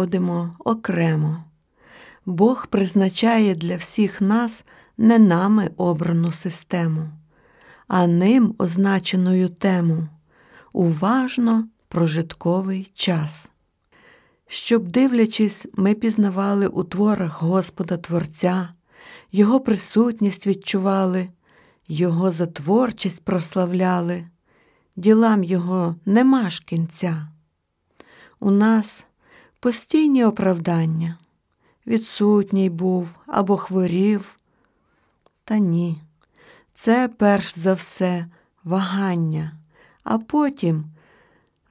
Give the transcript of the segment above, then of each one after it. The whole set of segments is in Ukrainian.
Приходимо окремо. Бог призначає для всіх нас не нами обрану систему, а ним означеною тему уважно прожитковий час. Щоб, дивлячись, ми пізнавали у творах Господа Творця, Його присутність відчували, Його за творчість прославляли, ділам Його нема ж кінця. У нас постійні оправдання. Відсутній був або хворів. Та ні, це перш за все вагання, а потім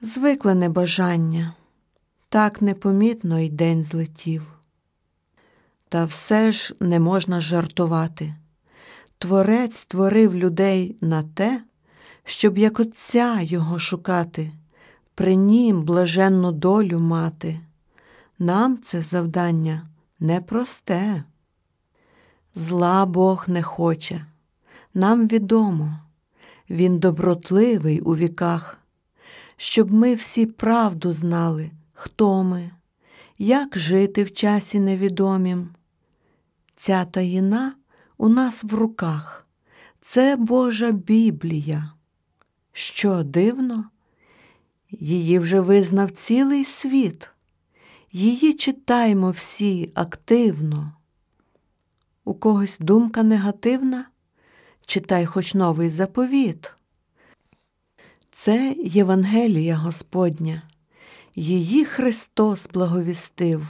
звиклене бажання. Так непомітно й день злетів. Та все ж не можна жартувати. Творець створив людей на те, щоб як Отця його шукати, при нім блаженну долю мати. Нам це завдання непросте. Зла Бог не хоче, нам відомо, Він добротливий у віках, щоб ми всі правду знали, хто ми, як жити в часі невідомім. Ця таїна у нас в руках, це Божа Біблія. Що дивно? Її вже визнав цілий світ. Її читаймо всі активно. У когось думка негативна? Читай хоч новий заповіт. Це Євангелія Господня. Її Христос благовістив.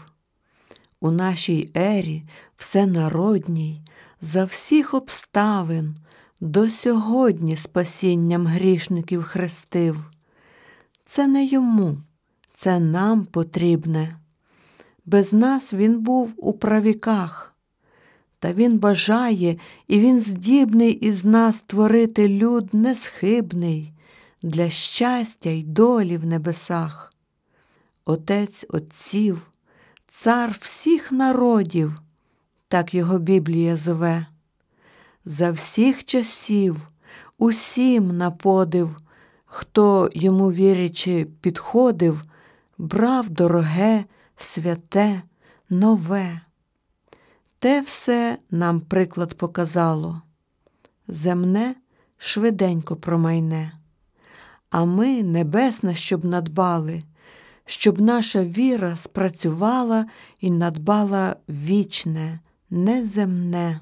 У нашій ері всенародній, за всіх обставин до сьогодні спасінням грішників хрестив. Це не йому, це нам потрібне. Без нас він був у правіках, та він бажає, і він здібний із нас творити люд несхибний для щастя й долі в небесах. Отець отців, цар всіх народів, так його Біблія зове. За всіх часів Усім на подив, хто йому вірячи підходив, брав дороге, святе, нове. Те все нам приклад показало. Земне швиденько промайне, а ми небесне, щоб надбали, щоб наша віра спрацювала і надбала вічне, неземне.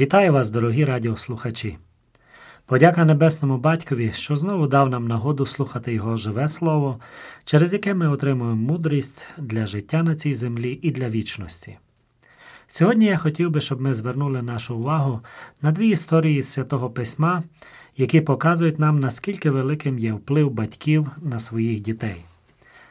Вітаю вас, дорогі радіослухачі. Подяка Небесному Батькові, що знову дав нам нагоду слухати Його живе Слово, через яке ми отримуємо мудрість для життя на цій землі і для вічності. Сьогодні я хотів би, щоб ми звернули нашу увагу на дві історії Святого Письма, які показують нам, наскільки великим є вплив батьків на своїх дітей.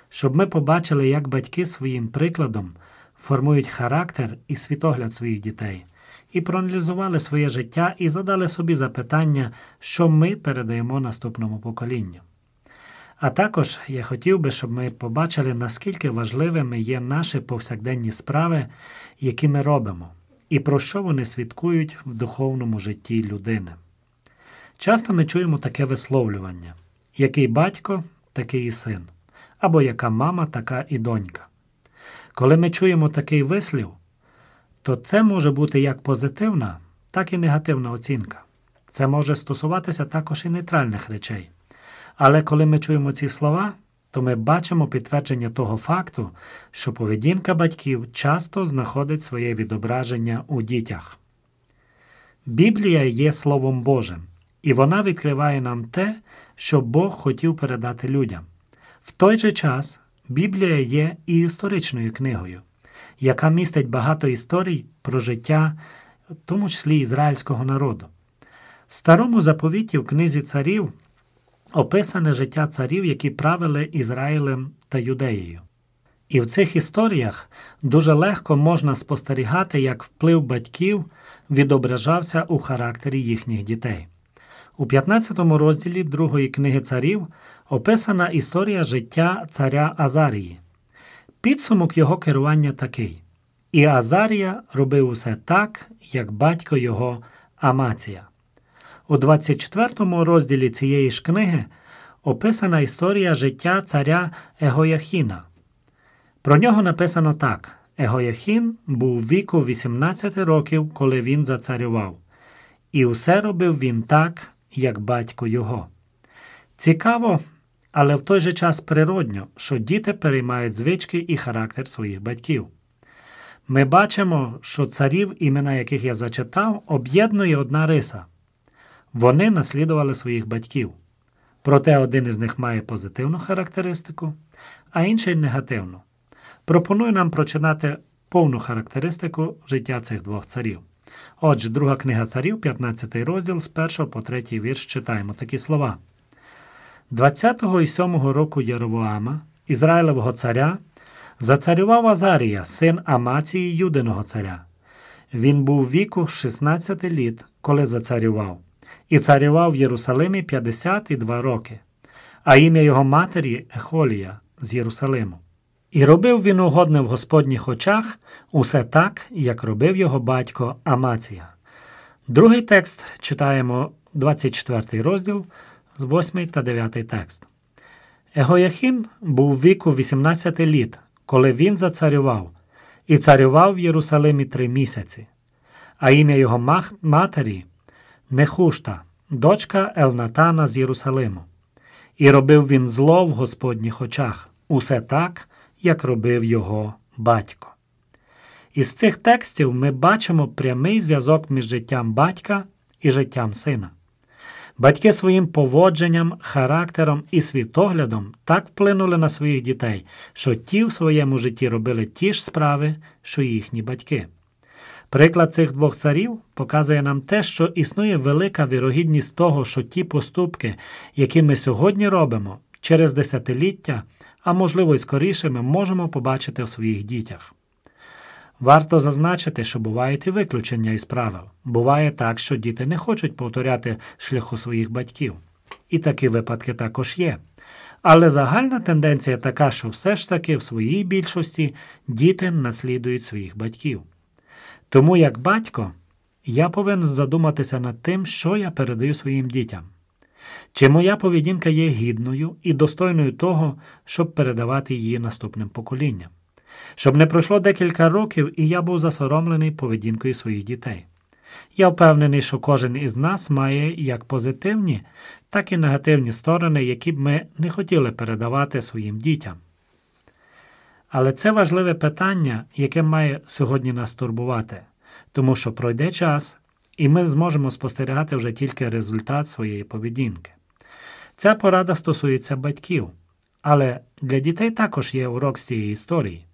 щоб ми побачили, як батьки своїм прикладом формують характер і світогляд своїх дітей, і проаналізували своє життя і задали собі запитання, що ми передаємо наступному поколінню. А також я хотів би, щоб ми побачили, наскільки важливими є наші повсякденні справи, які ми робимо, і про що вони свідкують в духовному житті людини. Часто ми чуємо таке висловлювання: який батько, такий і син, або яка мама, така і донька. Коли ми чуємо такий вислів, то це може бути як позитивна, так і негативна оцінка. Це може стосуватися також і нейтральних речей. Але коли ми чуємо ці слова, то ми бачимо підтвердження того факту, що поведінка батьків часто знаходить своє відображення у дітях. Біблія є Словом Божим, і вона відкриває нам те, що Бог хотів передати людям. В той же час Біблія є і історичною книгою, яка містить багато історій про життя, в тому числі ізраїльського народу. В старому заповіті в книзі царів описане життя царів, які правили Ізраїлем та Юдеєю. І в цих історіях дуже легко можна спостерігати, як вплив батьків відображався у характері їхніх дітей. У 15 розділі другої книги царів описана історія життя царя Азарії. Підсумок його керування такий: І Азарія робив усе так, як батько його Амація. У 24 розділі цієї ж книги описана історія життя царя Егояхіна. Про нього написано так: Егояхін був віку 18 років, коли він зацарював, і усе робив він так, як батько його. Цікаво, але в той же час природньо, що діти переймають звички і характер своїх батьків. Ми бачимо, що царів, імена яких я зачитав, об'єднує одна риса. Вони наслідували своїх батьків. Проте один із них має позитивну характеристику, а інший негативну. Пропоную нам прочитати повну характеристику життя цих двох царів. Отже, друга книга царів, 15 розділ з 1 по 3 вірш читаємо такі слова. 20-го і 7-го року Єровоама, Ізраїлевого царя, зацарював Азарія, син Амації Юдиного царя. Він був віку 16 літ, коли зацарював, і царював в Єрусалимі 52 роки, а ім'я його матері Ехолія з Єрусалиму. І робив він угодне в Господніх очах усе так, як робив його батько Амація. Другий текст читаємо 24 розділ з 8 та 9 текст. Егояхін був віку 18 літ, коли він зацарював, і царював в Єрусалимі три місяці, а ім'я його матері Нехушта, дочка Елнатана з Єрусалиму. І робив він зло в Господніх очах, усе так, як робив його батько. Із цих текстів ми бачимо прямий зв'язок між життям батька і життям сина. Батьки своїм поводженням, характером і світоглядом так вплинули на своїх дітей, що ті в своєму житті робили ті ж справи, що їхні батьки. Приклад цих двох царів показує нам те, що існує велика вірогідність того, що ті поступки, які ми сьогодні робимо, через десятиліття, а можливо й скоріше, ми можемо побачити в своїх дітях. Варто зазначити, що бувають і виключення із правил. Буває так, що діти не хочуть повторяти шляху своїх батьків. І такі випадки також є. Але загальна тенденція така, що все ж таки в своїй більшості діти наслідують своїх батьків. Тому, як батько, я повинен задуматися над тим, що я передаю своїм дітям. Чи моя поведінка є гідною і достойною того, щоб передавати її наступним поколінням? Щоб не пройшло декілька років, і я був засоромлений поведінкою своїх дітей. Я впевнений, що кожен із нас має як позитивні, так і негативні сторони, які б ми не хотіли передавати своїм дітям. Але це важливе питання, яке має сьогодні нас турбувати, тому що пройде час, і ми зможемо спостерігати вже тільки результат своєї поведінки. Ця порада стосується батьків, але для дітей також є урок з цієї історії.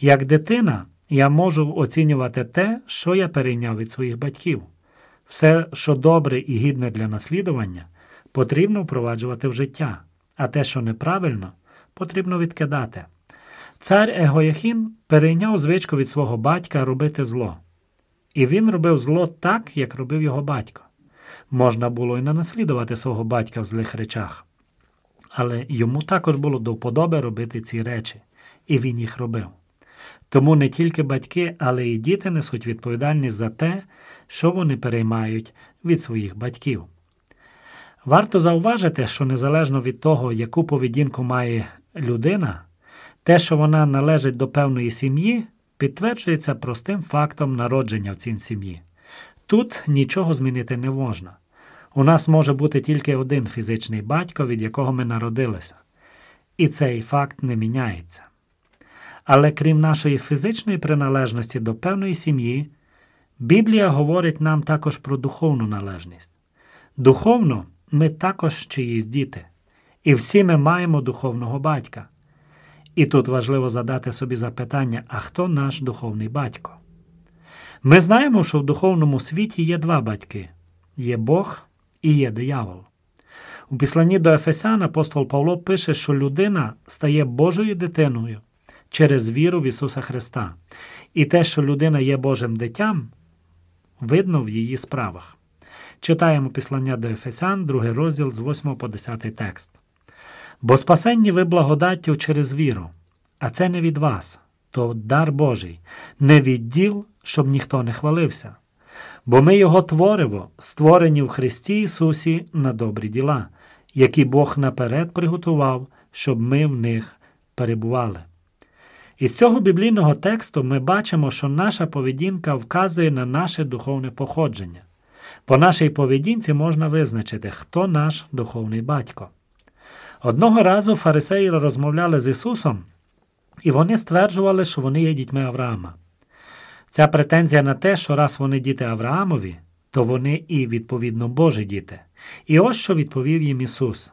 Як дитина, я можу оцінювати те, що я перейняв від своїх батьків. Все, що добре і гідне для наслідування, потрібно впроваджувати в життя, а те, що неправильно, потрібно відкидати. Цар Егояхін перейняв звичку від свого батька робити зло. І він робив зло так, як робив його батько. Можна було й не наслідувати свого батька в злих речах. Але йому також було до вподоби робити ці речі, і він їх робив. Тому не тільки батьки, але й діти несуть відповідальність за те, що вони переймають від своїх батьків. Варто зауважити, що незалежно від того, яку поведінку має людина, те, що вона належить до певної сім'ї, підтверджується простим фактом народження в цій сім'ї. Тут нічого змінити не можна. У нас може бути тільки один фізичний батько, від якого ми народилися, і цей факт не міняється. Але крім нашої фізичної приналежності до певної сім'ї, Біблія говорить нам також про духовну належність. Духовно ми також чиїсь діти, і всі ми маємо духовного батька. І тут важливо задати собі запитання, а хто наш духовний батько? Ми знаємо, що в духовному світі є два батьки є Бог і є диявол. У післанні до Ефесян апостол Павло пише, що людина стає Божою дитиною через віру в Ісуса Христа. І те, що людина є Божим дитям, видно в її справах. Читаємо післання до Ефесян, другий розділ з 8 по 10 текст. Бо спасенні ви благодаттю через віру, а це не від вас, то дар Божий, не від діл, щоб ніхто не хвалився. Бо ми Його твориво, створені в Христі Ісусі на добрі діла, які Бог наперед приготував, щоб ми в них перебували. Із цього біблійного тексту ми бачимо, що наша поведінка вказує на наше духовне походження. По нашій поведінці можна визначити, хто наш духовний батько. Одного разу фарисеї розмовляли з Ісусом, і вони стверджували, що вони є дітьми Авраама. Ця претензія на те, що раз вони діти Авраамові, то вони і, відповідно, Божі діти. І ось що відповів їм Ісус.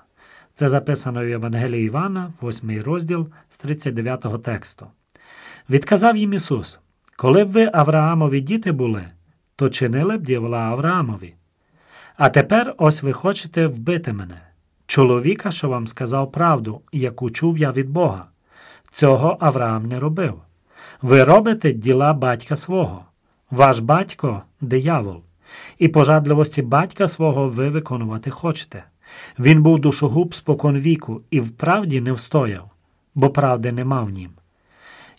Це записано в Євангелії Івана, 8 розділ з 39 тексту. Відказав їм Ісус: Коли б ви Авраамові діти були, то чинили б діла Авраамові. А тепер ось ви хочете вбити мене, чоловіка, що вам сказав правду, яку чув я від Бога. Цього Авраам не робив. Ви робите діла батька свого, ваш батько диявол, і пожадливості батька свого ви виконувати хочете. Він був душогуб спокон віку і вправді не встояв, бо правди нема в нім.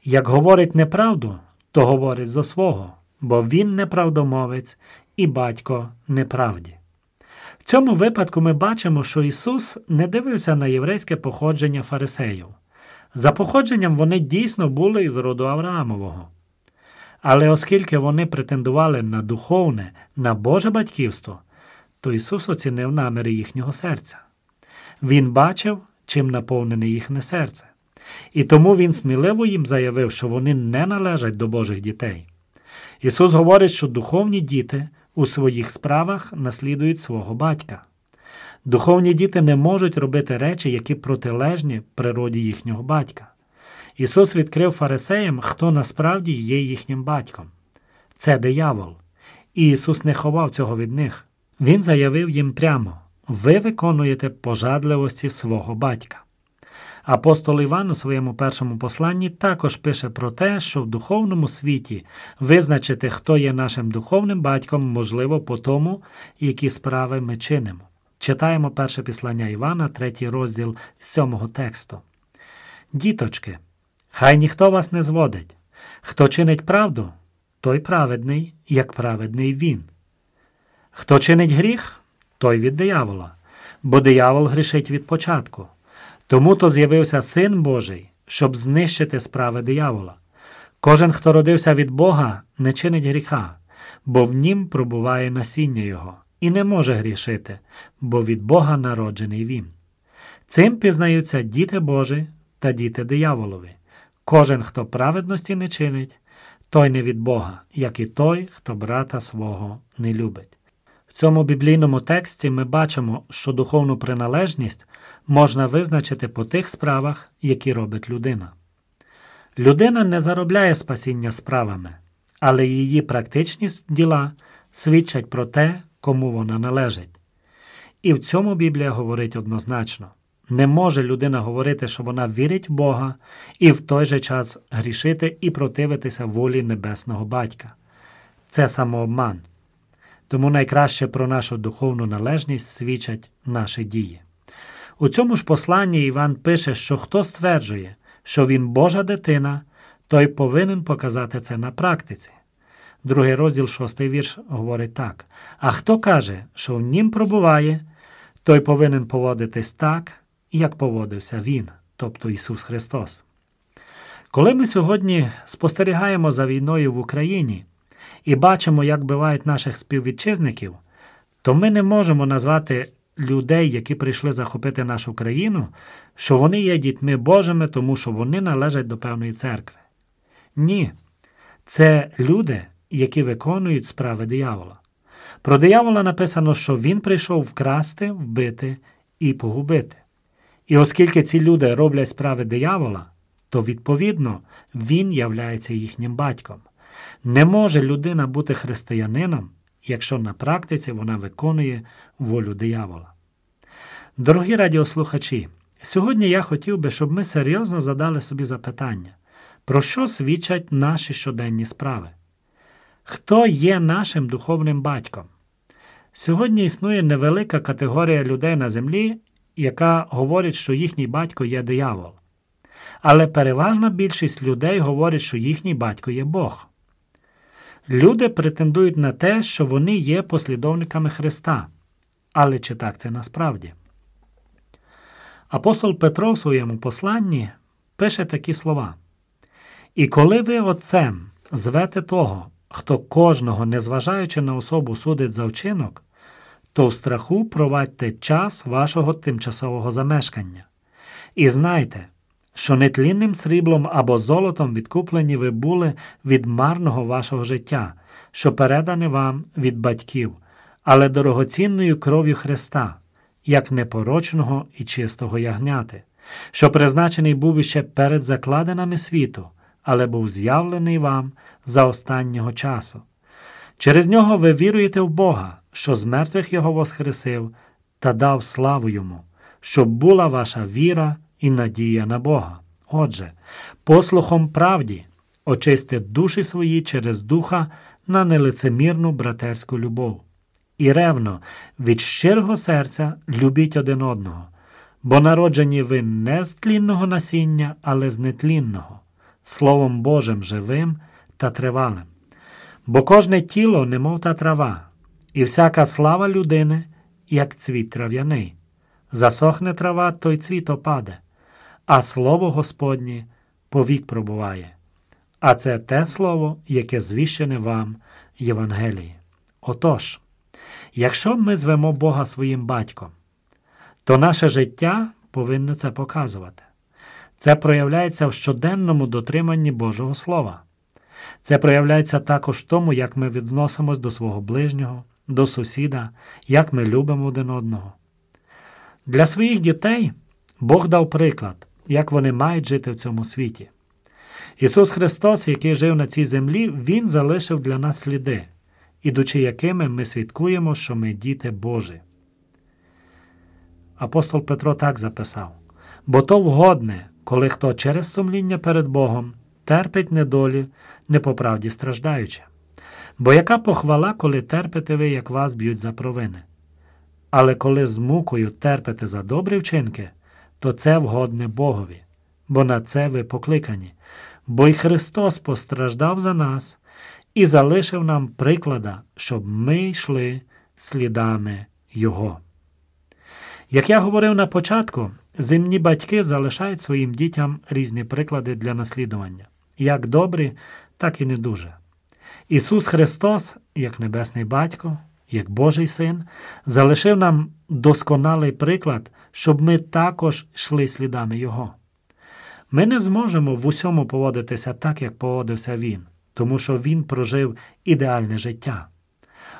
Як говорить неправду, то говорить за свого, бо він неправдомовець і батько неправді. В цьому випадку ми бачимо, що Ісус не дивився на єврейське походження фарисеїв. За походженням вони дійсно були із роду Авраамового. Але оскільки вони претендували на духовне, на Боже батьківство, то Ісус оцінив наміри їхнього серця. Він бачив, чим наповнене їхнє серце. І тому Він сміливо їм заявив, що вони не належать до Божих дітей. Ісус говорить, що духовні діти у своїх справах наслідують свого батька. Духовні діти не можуть робити речі, які протилежні природі їхнього батька. Ісус відкрив фарисеям, хто насправді є їхнім батьком. Це диявол. І Ісус не ховав цього від них. Він заявив їм прямо: ви виконуєте пожадливості свого батька. Апостол Іван у своєму першому посланні також пише про те, що в духовному світі визначити, хто є нашим духовним батьком, можливо по тому, які справи ми чинимо. Читаємо перше післання Івана, третій розділ сьомого тексту. Діточки, хай ніхто вас не зводить. Хто чинить правду, той праведний, як праведний він. Хто чинить гріх, той від диявола, бо диявол грішить від початку. Тому то з'явився Син Божий, щоб знищити справи диявола. Кожен, хто родився від Бога, не чинить гріха, бо в нім пробуває насіння Його, і не може грішити, бо від Бога народжений він. Цим пізнаються діти Божі та діти дияволові. Кожен, хто праведності не чинить, той не від Бога, як і той, хто брата свого не любить. Цьому біблійному тексті ми бачимо, що духовну приналежність можна визначити по тих справах, які робить людина. Людина не заробляє спасіння справами, але її практичність діла свідчать про те, кому вона належить. І в цьому Біблія говорить однозначно: Не може людина говорити, що вона вірить в Бога, і в той же час грішити і противитися волі Небесного Батька. Це самообман. Тому найкраще про нашу духовну належність свідчать наші дії. У цьому ж посланні Іван пише, що хто стверджує, що він Божа дитина, той повинен показати це на практиці. Другий розділ, шостий вірш говорить так: а хто каже, що в нім пробуває, той повинен поводитись так, як поводився Він, тобто Ісус Христос. Коли ми сьогодні спостерігаємо за війною в Україні і бачимо, як бивають наших співвітчизників, то ми не можемо назвати людей, які прийшли захопити нашу країну, що вони є дітьми Божими, тому що вони належать до певної церкви. Ні, це люди, які виконують справи диявола. Про диявола написано, що він прийшов вкрасти, вбити і погубити. І оскільки ці люди роблять справи диявола, то відповідно він являється їхнім батьком. Не може людина бути християнином, якщо на практиці вона виконує волю диявола. Дорогі радіослухачі, сьогодні я хотів би, щоб ми серйозно задали собі запитання, про що свідчать наші щоденні справи? Хто є нашим духовним батьком? Сьогодні існує невелика категорія людей на землі, яка говорить, що їхній батько є диявол. Але переважна більшість людей говорить, що їхній батько є Бог. Люди претендують на те, що вони є послідовниками Христа. Але чи так це насправді? Апостол Петро в своєму посланні пише такі слова: І коли ви отцем звете того, хто кожного, незважаючи на особу, судить за вчинок, то в страху провадьте час вашого тимчасового замешкання. І знайте, що нетлінним сріблом або золотом відкуплені ви були від марного вашого життя, що передане вам від батьків, але дорогоцінною кров'ю Христа, як непорочного і чистого ягняти, що призначений був іще перед закладинами світу, але був з'явлений вам за останнього часу. Через нього ви віруєте в Бога, що з мертвих Його воскресив та дав славу йому, щоб була ваша віра і надія на Бога. Отже, послухом правді очисти душі свої через духа на нелицемірну братерську любов. І ревно, від щирого серця любіть один одного, бо народжені ви не з тлінного насіння, але з нетлінного, Словом Божим живим та тривалим. Бо кожне тіло, немов та трава, і всяка слава людини, як цвіт трав'яний. Засохне трава, той цвіт опаде, а слово Господнє повік пробуває. А це те слово, яке звіщене вам Євангеліє. Отож, якщо ми звемо Бога своїм батьком, то наше життя повинно це показувати. Це проявляється в щоденному дотриманні Божого Слова. Це проявляється також в тому, як ми відносимось до свого ближнього, до сусіда, як ми любимо один одного. Для своїх дітей Бог дав приклад, як вони мають жити в цьому світі. Ісус Христос, який жив на цій землі, Він залишив для нас сліди, ідучи якими ми свідкуємо, що ми діти Божі. Апостол Петро так записав: бо то вгодне, коли хто через сумління перед Богом терпить недолі, не по правді страждаючи. Бо яка похвала, коли терпите ви, як вас б'ють за провини? Але коли з мукою терпите за добрі вчинки, то це вгодне Богові, бо на це ви покликані. Бо й Христос постраждав за нас і залишив нам приклада, щоб ми йшли слідами Його. Як я говорив на початку, земні батьки залишають своїм дітям різні приклади для наслідування, як добрі, так і не дуже. Ісус Христос, як Небесний Батько, як Божий Син, залишив нам досконалий приклад, щоб ми також йшли слідами Його. Ми не зможемо в усьому поводитися так, як поводився Він, тому що Він прожив ідеальне життя.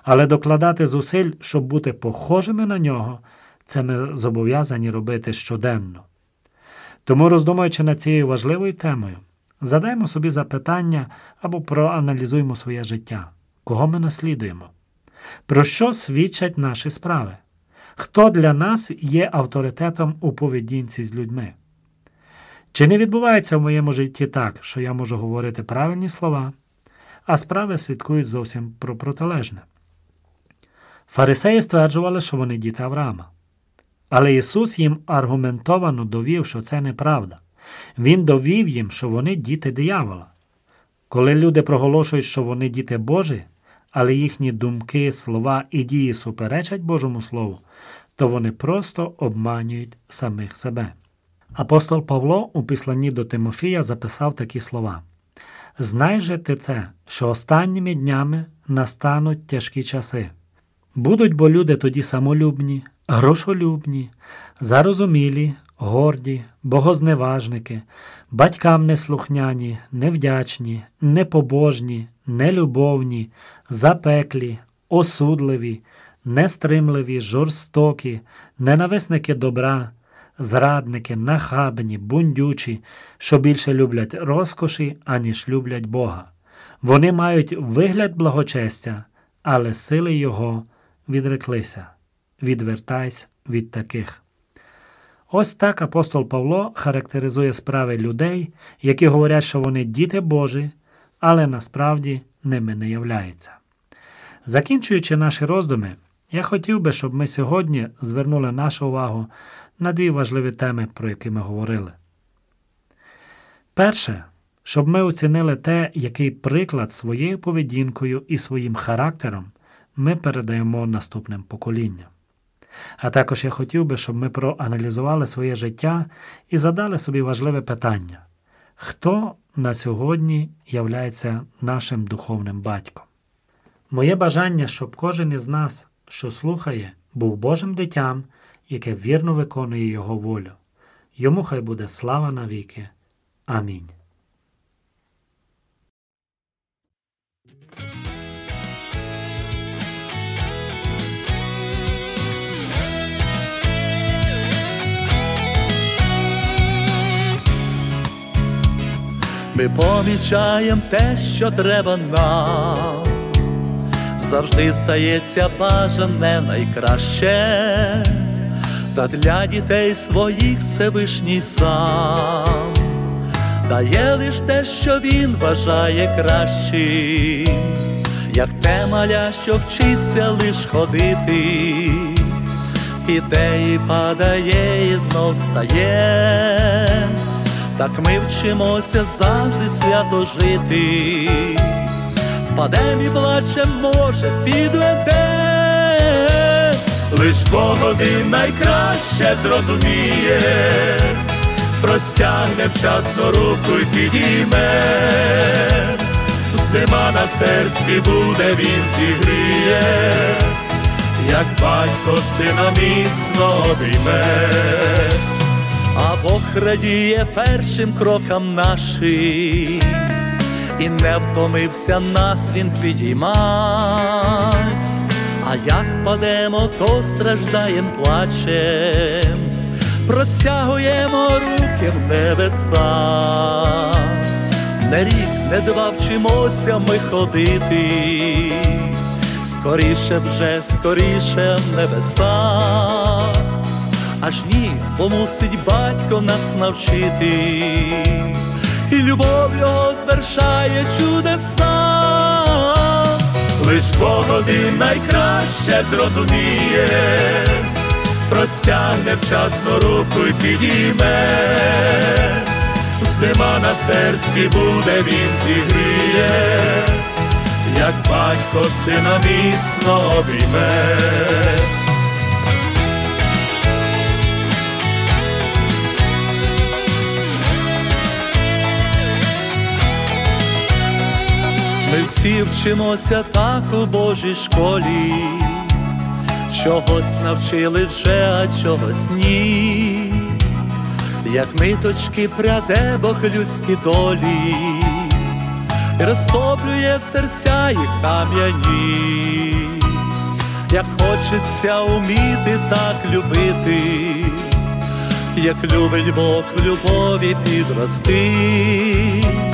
Але докладати зусиль, щоб бути похожими на нього, це ми зобов'язані робити щоденно. Тому, роздумуючи над цією важливою темою, задаймо собі запитання або проаналізуємо своє життя, кого ми наслідуємо, про що свідчать наші справи, Хто для нас є авторитетом у поведінці з людьми? Чи не відбувається в моєму житті так, що я можу говорити правильні слова, а справи свідкують зовсім про протилежне? Фарисеї стверджували, що вони діти Авраама. Але Ісус їм аргументовано довів, що це неправда. Він довів їм, що вони діти диявола. Коли люди проголошують, що вони діти Божі, але їхні думки, слова і дії суперечать Божому Слову, то вони просто обманюють самих себе. Апостол Павло у післанні до Тимофія записав такі слова: Знай же ти це, що останніми днями настануть тяжкі часи. Будуть бо люди тоді самолюбні, грошолюбні, зарозумілі, горді, богозневажники, батькам неслухняні, невдячні, непобожні, нелюбовні, запеклі, осудливі, нестримливі, жорстокі, ненависники добра, зрадники, нахабні, бундючі, що більше люблять розкоші, аніж люблять Бога. Вони мають вигляд благочестя, але сили Його відреклися. Відвертайся від таких. Ось так апостол Павло характеризує справи людей, які говорять, що вони діти Божі, але насправді ними не являються. Закінчуючи наші роздуми, я хотів би, щоб ми сьогодні звернули нашу увагу на дві важливі теми, про які ми говорили. Перше, щоб ми оцінили те, який приклад своєю поведінкою і своїм характером ми передаємо наступним поколінням. А також я хотів би, щоб ми проаналізували своє життя і задали собі важливе питання: хто на сьогодні являється нашим духовним батьком? Моє бажання, щоб кожен із нас, що слухає, був Божим дитям, яке вірно виконує Його волю. Йому хай буде слава навіки. Амінь. Ми помічаємо те, що треба нам, завжди стається бажане найкраще, та для дітей своїх Всевишній сам. Дає лиш те, що він вважає кращим, як те маля, що вчиться лиш ходити, іде і падає, і знов стає так ми вчимося завжди свято жити, впадем і плачем, може, підведе, лиш Бог найкраще зрозуміє, простягне вчасно руку й підійме, зима на серці буде, він зігріє, як батько сина міцно обійме а Бог радіє першим крокам нашим, і не втомився нас він підіймать, а як впадемо, то страждаєм, плачем, простягуємо руки в небеса, не рік, не два вчимося ми ходити, скоріше вже, скоріше в небеса аж ні, бо батько нас навчити, і любов його звершає чудеса, лиш Бог найкраще зрозуміє, простягне вчасно руку й підійме, зима на серці буде, він зігріє, як батько сина міцно обійме. Ми всі вчимося так у Божій школі, чогось навчили вже, а чогось ні, як ниточки пряде Бог людські долі, і розтоплює серця їх кам'яні, як хочеться уміти так любити, як любить Бог в любові підрости. і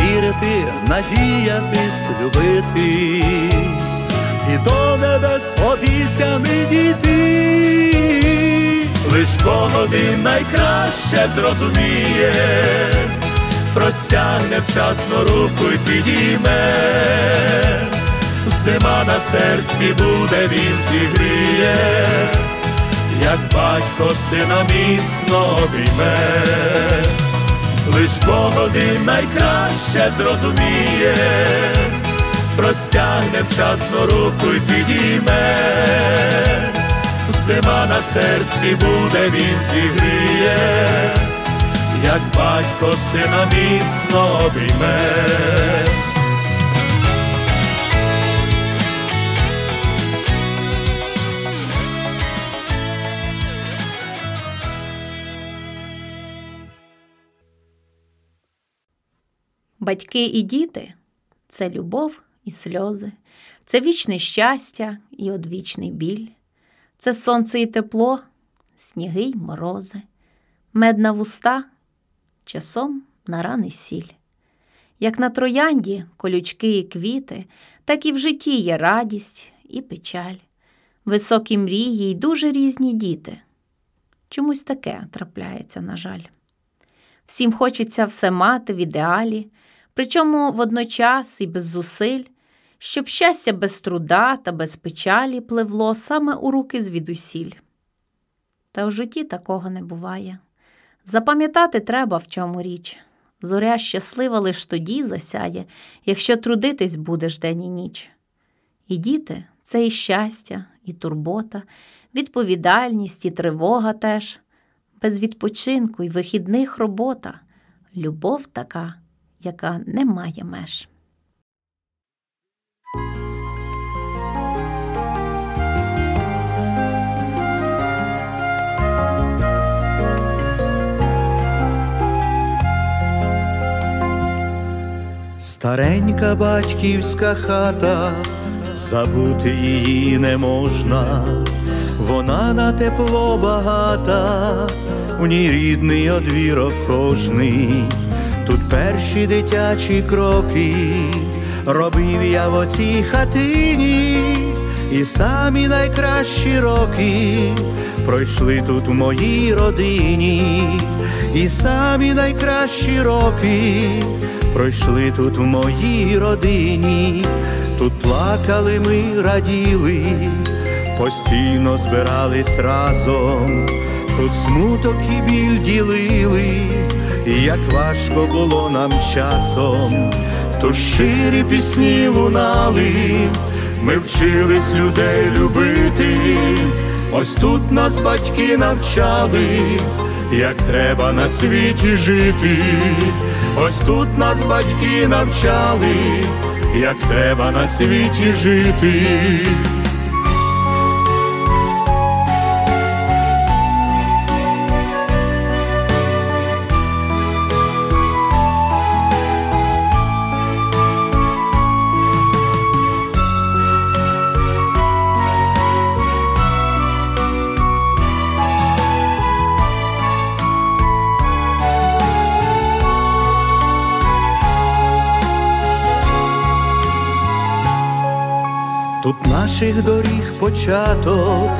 вірити, надіятись, любити, і до небес обіцяний дійти. Лиш Бог один найкраще зрозуміє, простягне вчасно руку й підійме, зима на серці буде, він зігріє, як батько сина міцно обійме, лиш Бог один найкраще зрозуміє, простягне вчасно руку й підійме. Зима на серці буде, він зігріє, як батько сина міцно обійме. Батьки і діти це любов і сльози, це вічне щастя і одвічний біль, це сонце і тепло, сніги й морози, медна вуста, часом на рани сіль. Як на троянді колючки і квіти, так і в житті є радість і печаль, високі мрії й дуже різні діти. Чомусь таке трапляється, на жаль. Всім хочеться все мати в ідеалі, причому водночас і без зусиль, щоб щастя без труда та без печалі пливло саме у руки звідусіль. Та у житті такого не буває. Запам'ятати треба, в чому річ. Зоря щаслива лиш тоді засяє, якщо трудитись будеш день і ніч. І діти це і щастя, і турбота, відповідальність, і тривога теж, без відпочинку й вихідних робота, любов така, яка не має меж. Старенька батьківська хата, забути її не можна, вона на тепло багата, у ній рідний одвірок кожний, тут перші дитячі кроки, робив я в оцій хатині, і самі найкращі роки пройшли тут в моїй родині, і самі найкращі роки пройшли тут в моїй родині, тут плакали ми, раділи, постійно збирались разом, тут смуток і біль ділили, як важко було нам часом, тут щирі пісні лунали, ми вчились людей любити, ось тут нас батьки навчали, як треба на світі жити. Ось тут нас батьки навчали, як треба на світі жити. Наших доріг початок,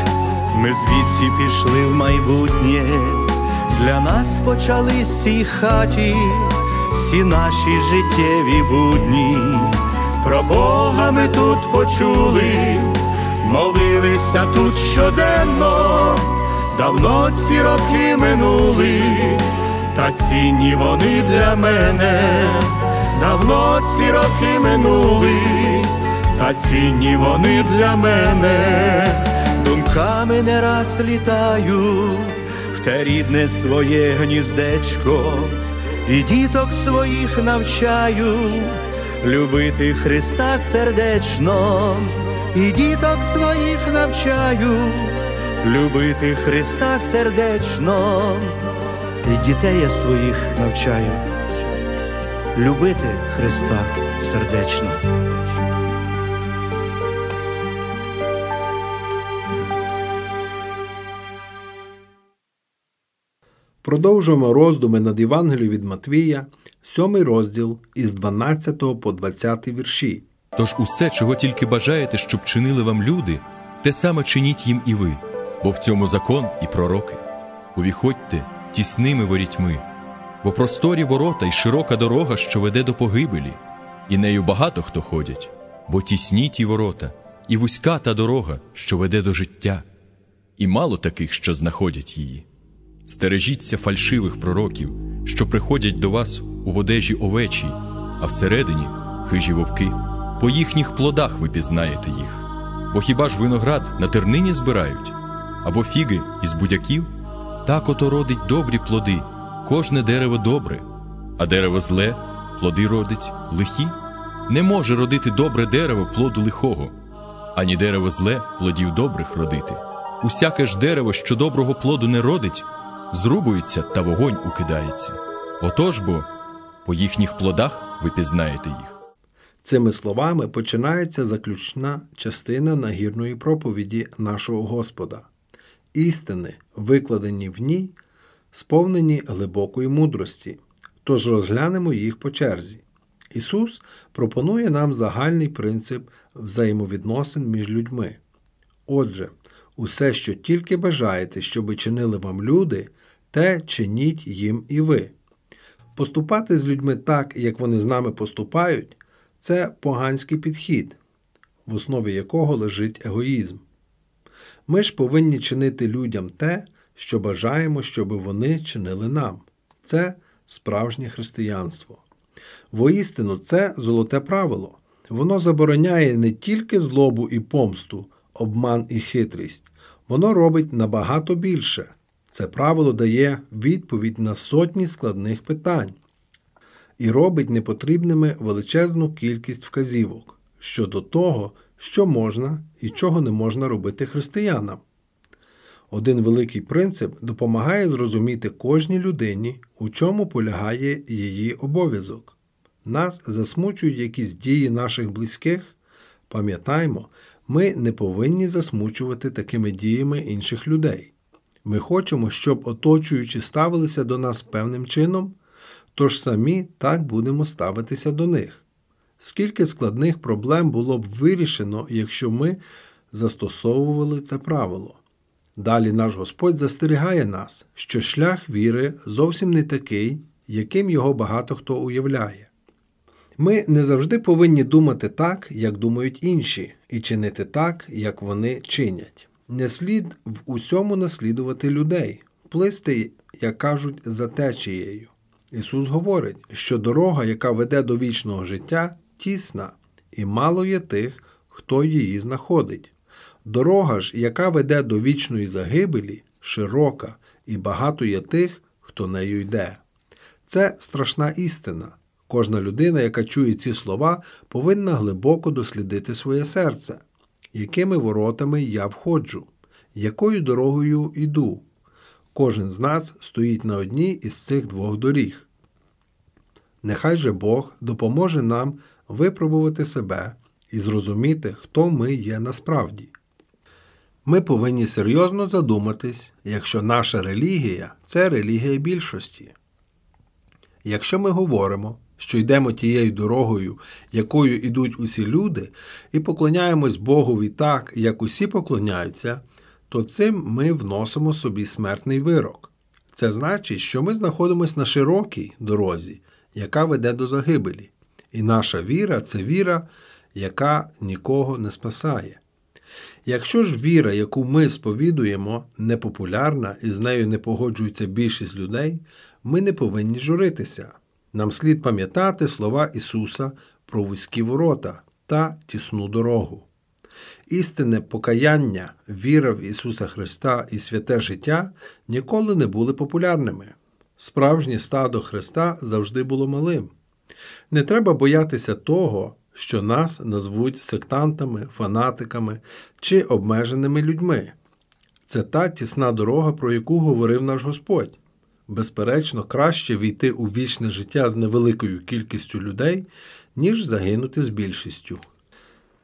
ми звідси пішли в майбутнє, для нас почались цій хаті всі наші життєві будні. Про Бога ми тут почули, молилися тут щоденно, давно ці роки минули, та цінні вони для мене, давно ці роки минули та цінні вони для мене, думками не раз літаю в те рідне своє гніздечко, і діток своїх навчаю любити Христа сердечно, і діток своїх навчаю любити Христа сердечно, і дітей я своїх навчаю любити Христа сердечно. Продовжуємо роздуми над Євангелією від Матвія, 7 розділ із 12 по 20 вірші. Тож усе, чого тільки бажаєте, щоб чинили вам люди, те саме чиніть їм і ви, бо в цьому закон і пророки. Увіходьте тісними ворітьми, бо просторі ворота й широка дорога, що веде до погибелі, і нею багато хто ходять, бо тісні ті ворота, і вузька та дорога, що веде до життя, і мало таких, що знаходять її. Стережіться фальшивих пророків, що приходять до вас у водежі овечій, а всередині хижі вовки. По їхніх плодах ви пізнаєте їх. Бо хіба ж виноград на тернині збирають, або фіги із будяків? Так ото родить добрі плоди, кожне дерево добре, а дерево зле, плоди родить лихі. Не може родити добре дерево плоду лихого, ані дерево зле плодів добрих родити. Усяке ж дерево, що доброго плоду не родить, зрубується та вогонь укидається. Отож бо по їхніх плодах ви пізнаєте їх. Цими словами починається заключна частина нагірної проповіді нашого Господа. Істини, викладені в ній, сповнені глибокої мудрості. Тож розглянемо їх по черзі. Ісус пропонує нам загальний принцип взаємовідносин між людьми. Отже, усе, що тільки бажаєте, щоби чинили вам люди, те чиніть їм і ви. Поступати з людьми так, як вони з нами поступають, це поганський підхід, в основі якого лежить егоїзм. Ми ж повинні чинити людям те, що бажаємо, щоб вони чинили нам. Це справжнє християнство. Воістину, це золоте правило. Воно забороняє не тільки злобу і помсту, обман і хитрість, воно робить набагато більше. Це правило дає відповідь на сотні складних питань і робить непотрібними величезну кількість вказівок щодо того, що можна і чого не можна робити християнам. Один великий принцип допомагає зрозуміти кожній людині, у чому полягає її обов'язок. Нас засмучують якісь дії наших близьких. Пам'ятаймо, ми не повинні засмучувати такими діями інших людей. Ми хочемо, щоб оточуючі ставилися до нас певним чином, тож самі так будемо ставитися до них. Скільки складних проблем було б вирішено, якщо ми застосовували це правило. Далі наш Господь застерігає нас, що шлях віри зовсім не такий, яким його багато хто уявляє. Ми не завжди повинні думати так, як думають інші, і чинити так, як вони чинять. Не слід в усьому наслідувати людей, плисти, як кажуть, за течією. Ісус говорить, що дорога, яка веде до вічного життя, тісна, і мало є тих, хто її знаходить. Дорога ж, яка веде до вічної загибелі, широка, і багато є тих, хто нею йде. Це страшна істина. Кожна людина, яка чує ці слова, повинна глибоко дослідити своє серце, якими воротами я входжу, якою дорогою йду. Кожен з нас стоїть на одній із цих двох доріг. Нехай же Бог допоможе нам випробувати себе і зрозуміти, хто ми є насправді. Ми повинні серйозно задуматись, якщо наша релігія це релігія більшості. Якщо ми говоримо, що йдемо тією дорогою, якою йдуть усі люди, і поклоняємось Богові так, як усі поклоняються, то цим ми вносимо собі смертний вирок. Це значить, що ми знаходимося на широкій дорозі, яка веде до загибелі. І наша віра це віра, яка нікого не спасає. Якщо ж віра, яку ми сповідуємо, непопулярна і з нею не погоджується більшість людей, ми не повинні журитися. Нам слід пам'ятати слова Ісуса про вузькі ворота та тісну дорогу. Істинне покаяння, віра в Ісуса Христа і святе життя ніколи не були популярними. Справжнє стадо Христа завжди було малим. Не треба боятися того, що нас назвуть сектантами, фанатиками чи обмеженими людьми. Це та тісна дорога, про яку говорив наш Господь. Безперечно, краще війти у вічне життя з невеликою кількістю людей, ніж загинути з більшістю.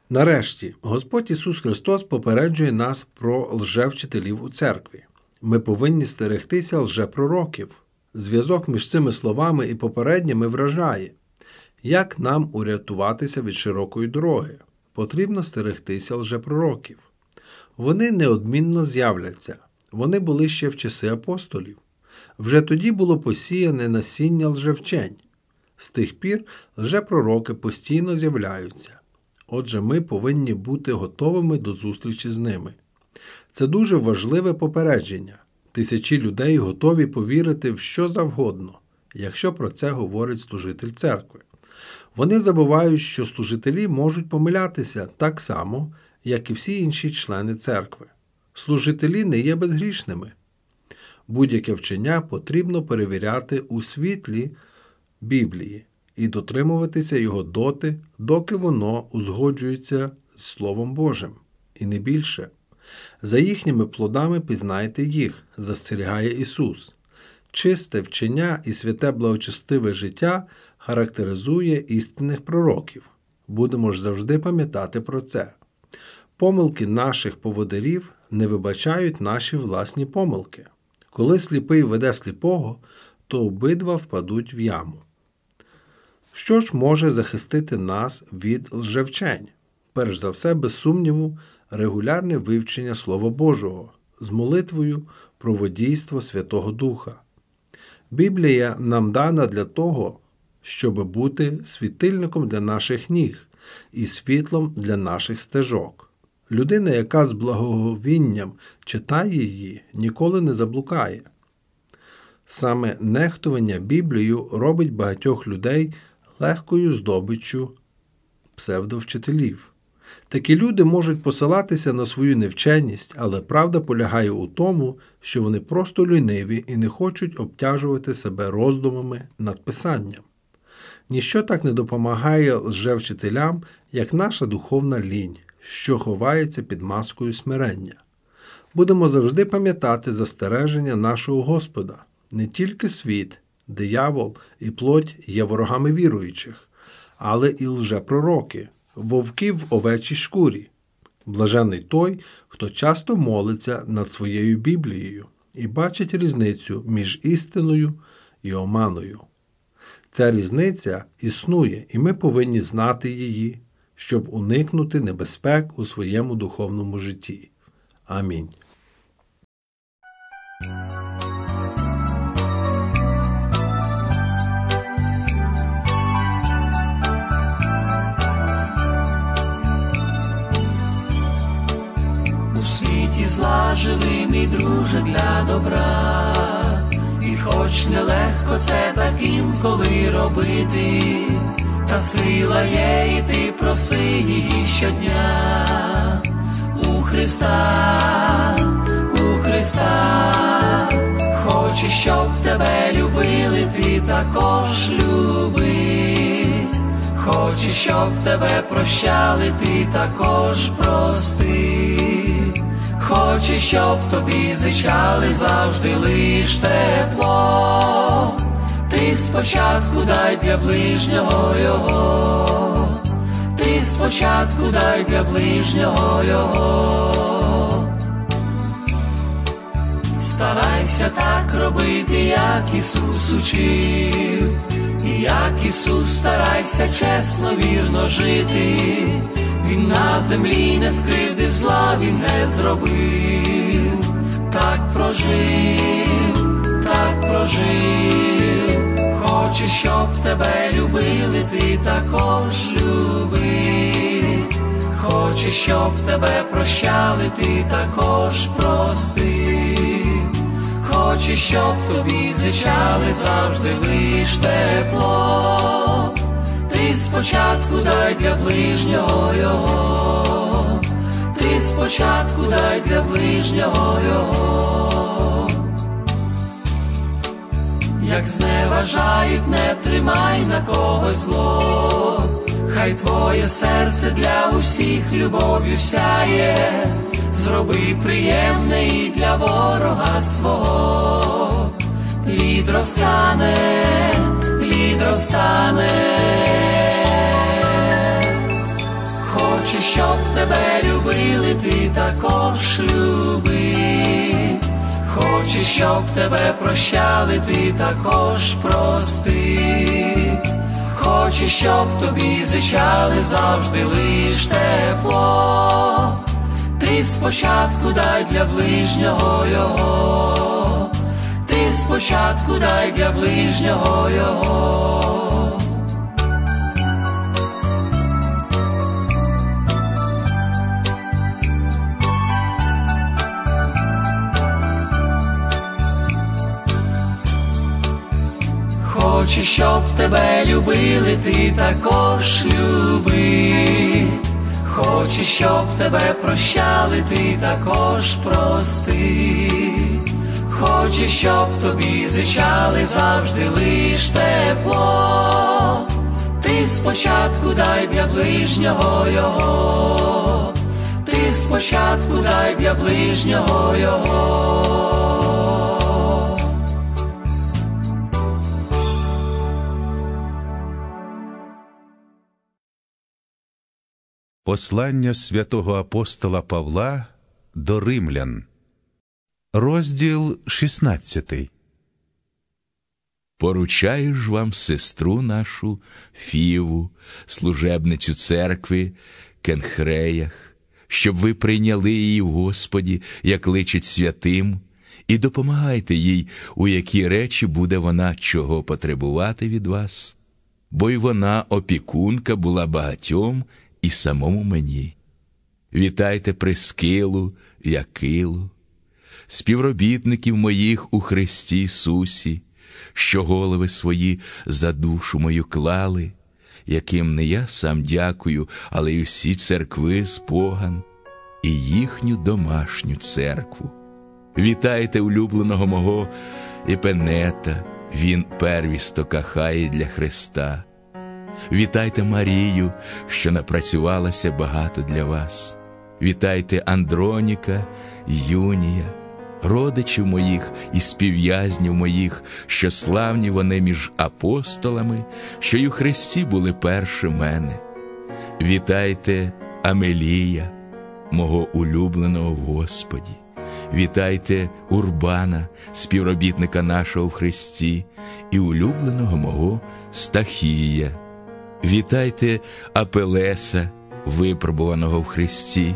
Нарешті, Господь Ісус Христос попереджує нас про лжевчителів у церкві. Ми повинні стерегтися лжепророків. Зв'язок між цими словами і попередніми вражає. Як нам урятуватися від широкої дороги? Потрібно стерегтися лжепророків. Вони неодмінно з'являться. Вони були ще в часи апостолів. Вже тоді було посіяне насіння лжевчень. З тих пір лжепророки постійно з'являються. Отже, ми повинні бути готовими до зустрічі з ними. Це дуже важливе попередження. Тисячі людей готові повірити в що завгодно, якщо про це говорить служитель церкви. Вони забувають, що служителі можуть помилятися так само, як і всі інші члени церкви. Служителі не є безгрішними. Будь-яке вчення потрібно перевіряти у світлі Біблії і дотримуватися його доти, доки воно узгоджується з Словом Божим, і не більше. За їхніми плодами пізнайте їх, застерігає Ісус. Чисте вчення і святе благочестиве життя характеризує істинних пророків. Будемо ж завжди пам'ятати про це. Помилки наших поводирів не вибачають наші власні помилки. Коли сліпий веде сліпого, то обидва впадуть в яму. Що ж може захистити нас від лжевчень? Перш за все, без сумніву, регулярне вивчення Слова Божого з молитвою про водійство Святого Духа. Біблія нам дана для того, щоб бути світильником для наших ніг і світлом для наших стежок. Людина, яка з благоговінням читає її, ніколи не заблукає. Саме нехтування Біблією робить багатьох людей легкою здобиччю псевдовчителів. Такі люди можуть посилатися на свою невченість, але правда полягає у тому, що вони просто ліниві і не хочуть обтяжувати себе роздумами над писанням. Ніщо так не допомагає лжевчителям, як наша духовна лінь, що ховається під маскою смирення. Будемо завжди пам'ятати застереження нашого Господа. Не тільки світ, диявол і плоть є ворогами віруючих, але і лжепророки, вовки в овечій шкурі. Блажений той, хто часто молиться над своєю Біблією і бачить різницю між істиною і оманою. Ця різниця існує, і ми повинні знати її, щоб уникнути небезпек у своєму духовному житті. Амінь. У світі зла живи, мій друже, для добра. І хоч нелегко це так інколи робити, та сила є, і ти проси її щодня. У Христа, у Христа, хоче, щоб тебе любили, ти також люби. Хоче, щоб тебе прощали, ти також прости. Хоче, щоб тобі зичали завжди лиш тепло. Спочатку дай для ближнього його, ти спочатку дай для ближнього його. Старайся так робити, як Ісус учив, і як Ісус старайся чесно, вірно жити. Він на землі не скривдив зла, він не зробив, так прожив, так прожив. Хоче, щоб тебе любили, ти також люби. Хоче, щоб тебе прощали, ти також прости. Хоче, щоб тобі зичали завжди лиш тепло. Ти спочатку дай для ближнього його, ти спочатку дай для ближнього його. Як зневажають, не тримай на когось зло, хай твоє серце для усіх любов'ю сяє, зроби приємне і для ворога свого, лід розтане, лід розтане. Хоче, щоб тебе любили, ти також люби. Хоче, щоб тебе прощали, ти також прости. Хочу, щоб тобі зичали завжди лиш тепло. Ти спочатку дай для ближнього його, ти спочатку дай для ближнього його. Хочу, щоб тебе любили, ти також люби. Хочу, щоб тебе прощали, ти також прости. Хочу, щоб тобі зичали завжди лиш тепло. Ти спочатку дай для ближнього його, ти спочатку дай для ближнього його. Послання святого апостола Павла до римлян, розділ 16. Поручаю ж вам сестру нашу Фіву, служебницю церкви Кенхреях, щоб ви прийняли її в Господі, як личить святим, і допомагайте їй, у які речі буде вона чого потребувати від вас, бо й вона опікунка була багатьом і самому мені. Вітайте Прискилу, Якилу, співробітників моїх у Христі Ісусі, що голови свої за душу мою клали, яким не я сам дякую, але й усі церкви з Боган і їхню домашню церкву. Вітайте улюбленого мого Епенета, він первісток Ахаї для Христа. Вітайте Марію, що напрацювалася багато для вас. Вітайте Андроніка, Юнія, родичів моїх і співв'язнів моїх, що славні вони між апостолами, що й у Христі були перші мене. Вітайте Амелія, мого улюбленого в Господі. Вітайте Урбана, співробітника нашого в Христі, і улюбленого мого Стахія. Вітайте Апелеса, випробуваного в Христі,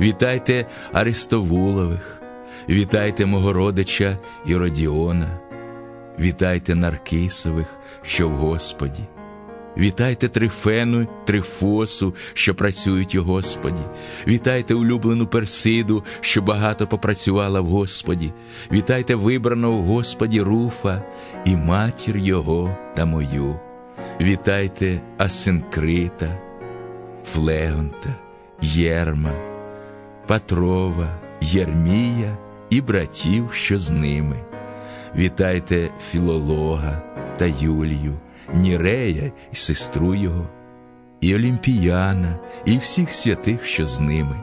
вітайте Аристовулових, вітайте мого родича Іродіона, вітайте Наркисових, що в Господі, вітайте Трифену, Трифосу, що працюють у Господі, вітайте улюблену Персиду, що багато попрацювала в Господі, вітайте вибраного в Господі Руфа і матір його та мою. Вітайте Асинкрита, Флегонта, Єрма, Патрова, Єрмія і братів, що з ними. Вітайте Філолога та Юлію, Нірея і сестру його, і Олімпіяна, і всіх святих, що з ними.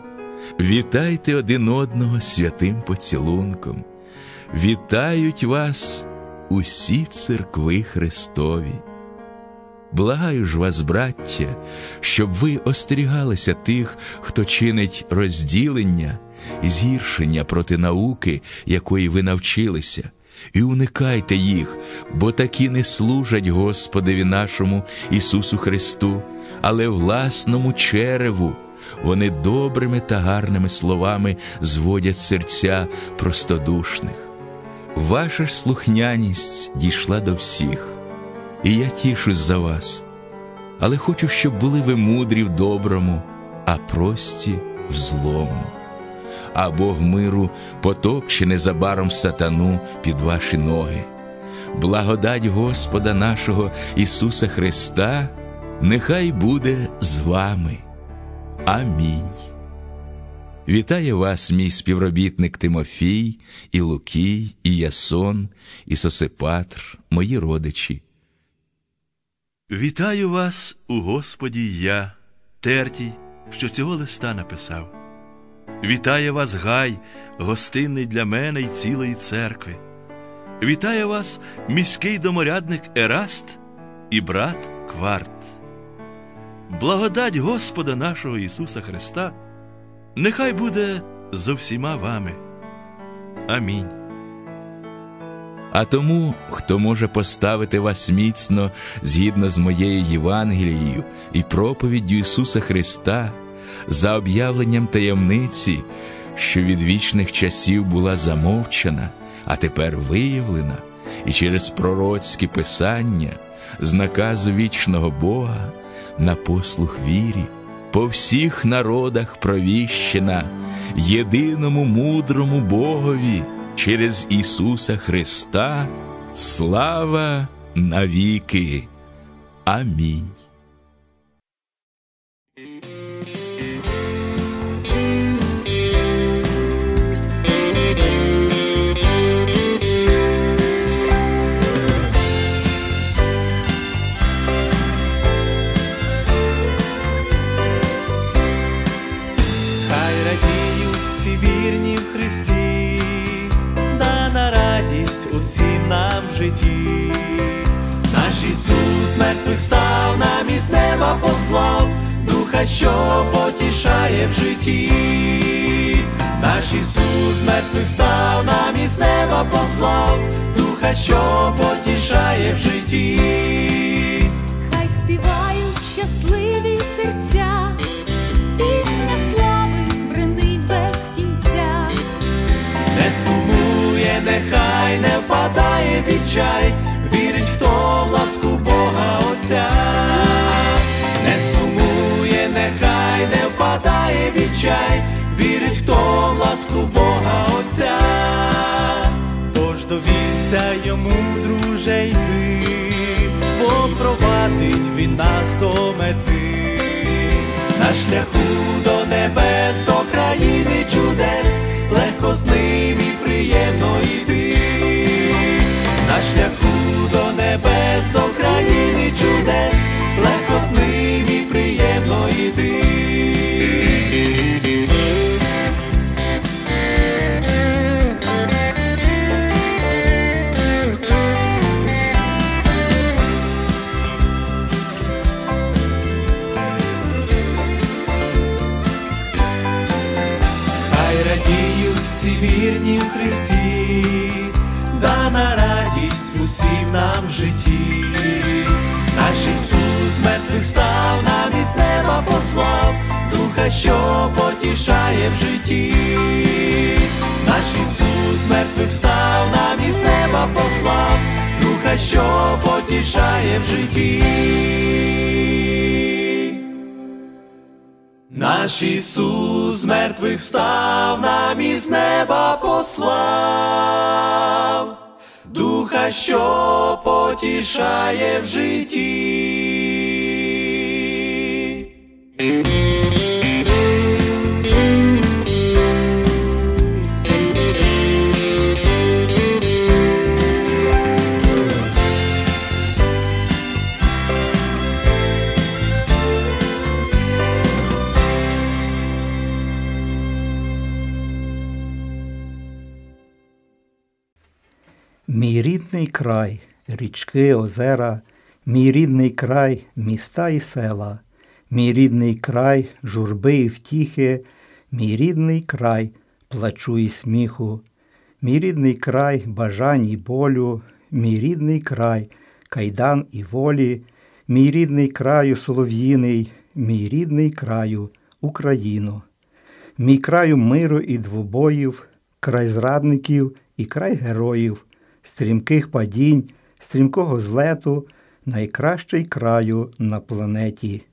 Вітайте один одного святим поцілунком. Вітають вас усі церкви Христові. Благаю ж вас, браття, щоб ви остерігалися тих, хто чинить розділення і згіршення проти науки, якої ви навчилися, і уникайте їх, бо такі не служать Господеві нашому Ісусу Христу, але власному череву. Вони добрими та гарними словами зводять серця простодушних. Ваша ж слухняність дійшла до всіх і я тішусь за вас, але хочу, щоб були ви мудрі в доброму, а прості в злому. А Бог миру потопче незабаром сатану під ваші ноги. Благодать Господа нашого Ісуса Христа, нехай буде з вами. Амінь. Вітає вас, мій співробітник Тимофій, і Лукій, і Ясон, і Сосипатр, мої родичі. Вітаю вас у Господі я, Тертій, що цього листа написав. Вітає вас Гай, гостинний для мене й цілої церкви. Вітає вас міський доморядник Ераст і брат Кварт. Благодать Господа нашого Ісуса Христа, нехай буде зо всіма вами. Амінь. А тому, хто може поставити вас міцно згідно з моєю Євангелією і проповіддю Ісуса Христа, за об'явленням таємниці, що від вічних часів була замовчана, а тепер виявлена, і через пророцькі писання, з наказу вічного Бога на послух вірі, по всіх народах провіщена, єдиному мудрому Богові через Ісуса Христа, слава навіки. Амінь. Житті. Наш Ісус мертвих став, нам із неба послав, духа, що потішає в житті. Наш Ісус мертвих став, нам із неба послав, духа, що потішає в житті. Хай співають нехай не впадає відчай, вірить, хто в ласку Бога Отця. Не сумує, нехай не впадає відчай, вірить, хто в ласку Бога Отця. Тож довірся йому, друже, йти, бо провадить він нас до мети. На шляху до небес, до країни чудес, легко з ним приємно йти. На шляху до небес, до країни чудес, легко з ним і приємно йти. Ісус мертвих став, нам із неба послав, духа, що потішає в житті. Наш Ісус мертвих став, нам із неба послав, духа, що потішає в житті. Наш Ісус мертвих став, нам із неба послав, духа, що потішає в житті. Край, річки, озера, мій рідний край, міста і села, мій рідний край, журби і втіхи, мій рідний край, плачу і сміху, мій рідний край, бажань і болю, мій рідний край, кайдан і волі, мій рідний краю солов'їний, мій рідний краю, Україно, мій краю миру і двобоїв, край зрадників і край героїв, стрімких падінь, стрімкого злету, найкращий краю на планеті.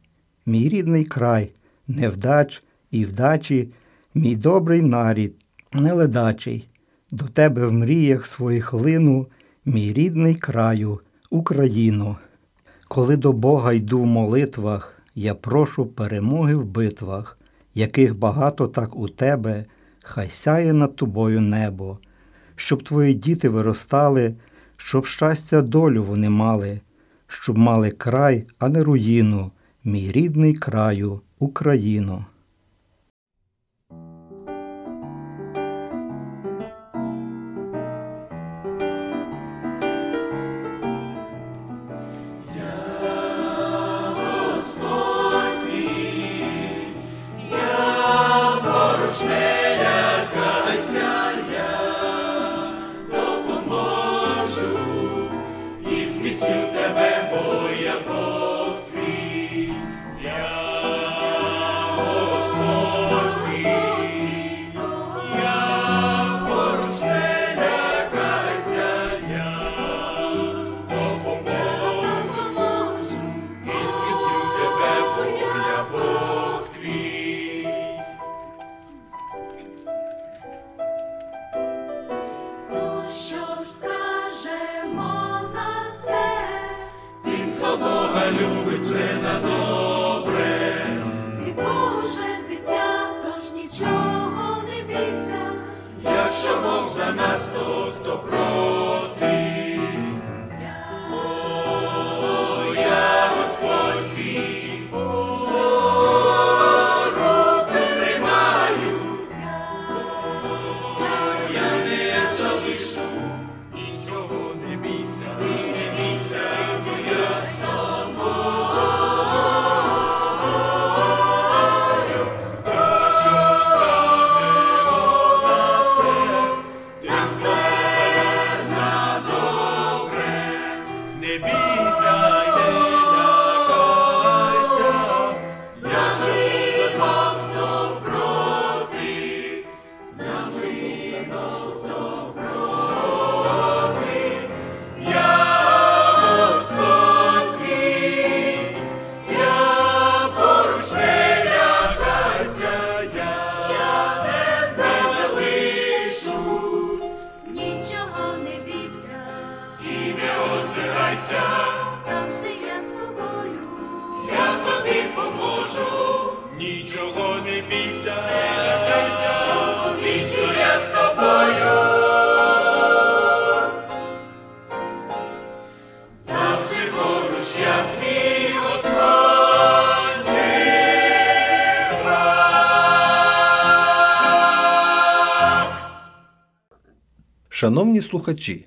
Мій рідний край, невдач і вдачі, мій добрий нарід, неледачий, до тебе в мріях своїх лину, мій рідний краю, Україно. Коли до Бога йду в молитвах, я прошу перемоги в битвах, яких багато так у тебе, хай сяє над тобою небо, щоб твої діти виростали, щоб щастя долю вони мали, щоб мали край, а не руїну, мій рідний краю, Україно. і не озирайся, завжди я з тобою, я тобі поможу, нічого не бійся, не лякайся, вічно я з тобою. Завжди поруч твій Господь. Шановні слухачі,